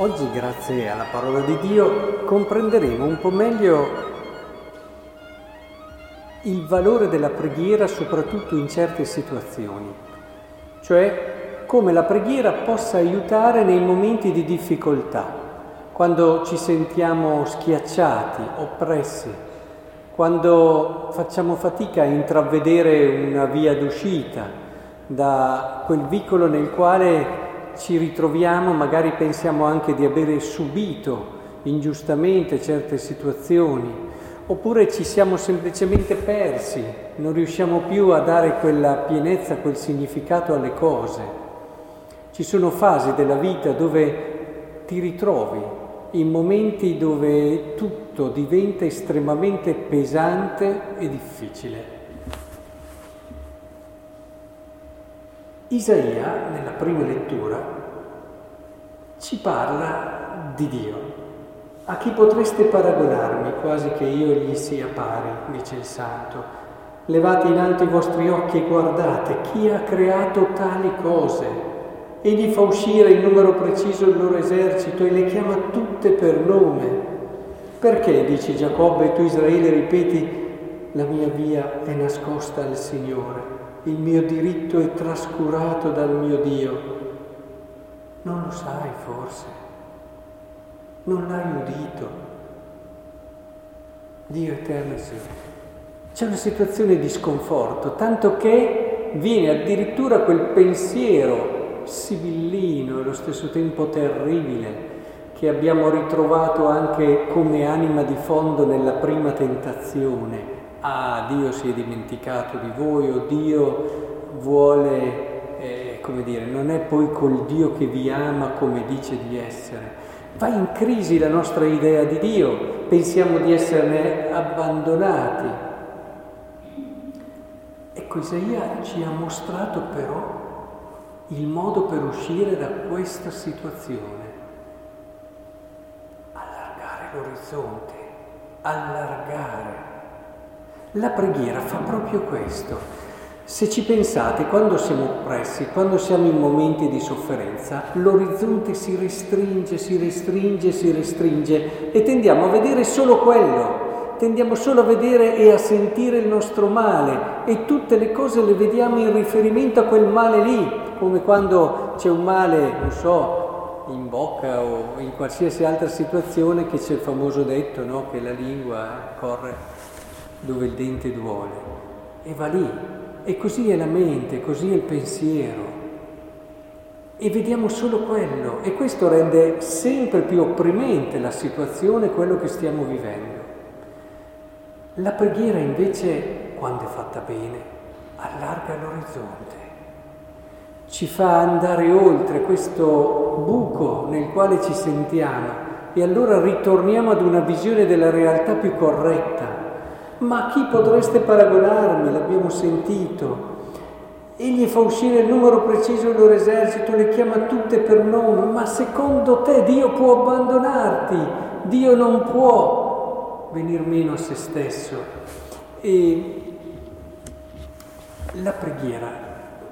Oggi, grazie alla parola di Dio, comprenderemo un po' meglio il valore della preghiera soprattutto in certe situazioni, cioè come la preghiera possa aiutare nei momenti di difficoltà, quando ci sentiamo schiacciati, oppressi, quando facciamo fatica a intravedere una via d'uscita da quel vicolo nel quale ci ritroviamo, magari pensiamo anche di avere subito ingiustamente certe situazioni, oppure ci siamo semplicemente persi, non riusciamo più a dare quella pienezza, quel significato alle cose. Ci sono fasi della vita dove ti ritrovi, in momenti dove tutto diventa estremamente pesante e difficile. Isaia, nella prima lettura, ci parla di Dio. A chi potreste paragonarmi, quasi che io gli sia pari, dice il Santo. Levate in alto i vostri occhi e guardate chi ha creato tali cose. Egli fa uscire in numero preciso il loro esercito e le chiama tutte per nome. Perché, dice Giacobbe, tu Israele ripeti, la mia via è nascosta al Signore? Il mio diritto è trascurato dal mio Dio. Non lo sai forse, non l'hai udito. Dio eterno sì. C'è una situazione di sconforto, tanto che viene addirittura quel pensiero sibillino e allo stesso tempo terribile che abbiamo ritrovato anche come anima di fondo nella prima tentazione ah Dio si è dimenticato di voi o Dio vuole, eh, come dire, non è poi col Dio che vi ama come dice di essere. Va in crisi la nostra idea di Dio, pensiamo di esserne abbandonati. Ecco, Isaia ci ha mostrato però il modo per uscire da questa situazione. Allargare l'orizzonte, allargare la preghiera fa proprio questo. Se ci pensate, quando siamo oppressi, quando siamo in momenti di sofferenza, l'orizzonte si restringe, si restringe, si restringe e tendiamo a vedere solo quello, tendiamo solo a vedere e a sentire il nostro male e tutte le cose le vediamo in riferimento a quel male lì, come quando c'è un male, non so, in bocca o in qualsiasi altra situazione che c'è il famoso detto, no? che la lingua corre dove il dente duole e va lì. E così è la mente, così è il pensiero. E vediamo solo quello e questo rende sempre più opprimente la situazione, quello che stiamo vivendo. La preghiera invece, quando è fatta bene, allarga l'orizzonte, ci fa andare oltre questo buco nel quale ci sentiamo e allora ritorniamo ad una visione della realtà più corretta, ma a chi potreste paragonarmi? L'abbiamo sentito. Egli fa uscire il numero preciso del loro esercito, le chiama tutte per nome, ma secondo te Dio può abbandonarti? Dio non può venir meno a se stesso. E la preghiera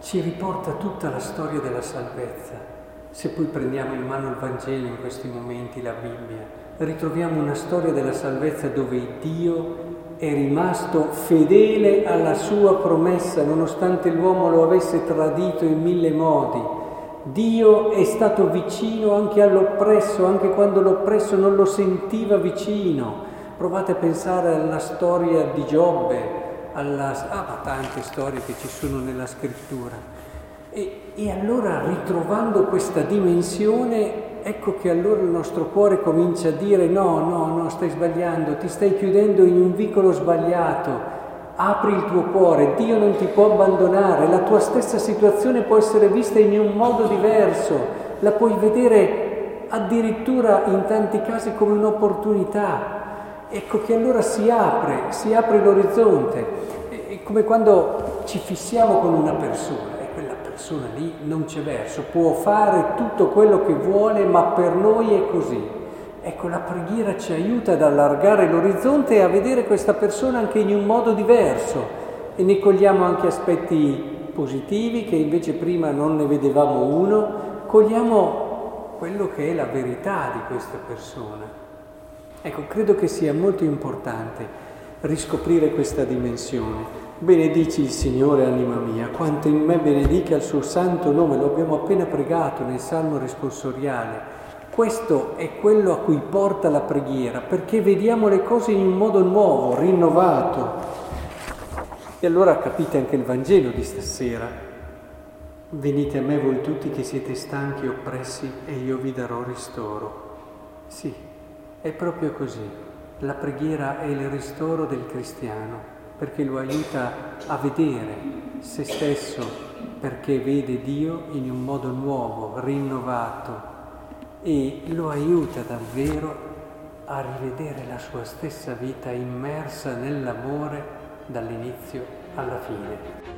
ci riporta tutta la storia della salvezza. Se poi prendiamo in mano il Vangelo in questi momenti, la Bibbia, ritroviamo una storia della salvezza dove Dio è rimasto fedele alla sua promessa nonostante l'uomo lo avesse tradito in mille modi. Dio è stato vicino anche all'oppresso, anche quando l'oppresso non lo sentiva vicino. Provate a pensare alla storia di Giobbe, alla ah, tante storie che ci sono nella scrittura. E, e allora ritrovando questa dimensione ecco che allora il nostro cuore comincia a dire no, no, no, stai sbagliando, ti stai chiudendo in un vicolo sbagliato, apri il tuo cuore, Dio non ti può abbandonare, la tua stessa situazione può essere vista in un modo diverso, la puoi vedere addirittura in tanti casi come un'opportunità. Ecco che allora si apre, si apre l'orizzonte, è come quando ci fissiamo con una persona persona lì non c'è verso, può fare tutto quello che vuole, ma per noi è così. Ecco, la preghiera ci aiuta ad allargare l'orizzonte e a vedere questa persona anche in un modo diverso e ne cogliamo anche aspetti positivi che invece prima non ne vedevamo uno, cogliamo quello che è la verità di questa persona. Ecco, credo che sia molto importante riscoprire questa dimensione. Benedici il Signore, anima mia, quanto in me benedica il suo santo nome, lo abbiamo appena pregato nel Salmo responsoriale. Questo è quello a cui porta la preghiera, perché vediamo le cose in un modo nuovo, rinnovato. E allora capite anche il Vangelo di stasera. Venite a me voi tutti che siete stanchi e oppressi e io vi darò ristoro. Sì, è proprio così. La preghiera è il ristoro del cristiano perché lo aiuta a vedere se stesso, perché vede Dio in un modo nuovo, rinnovato e lo aiuta davvero a rivedere la sua stessa vita immersa nell'amore dall'inizio alla fine.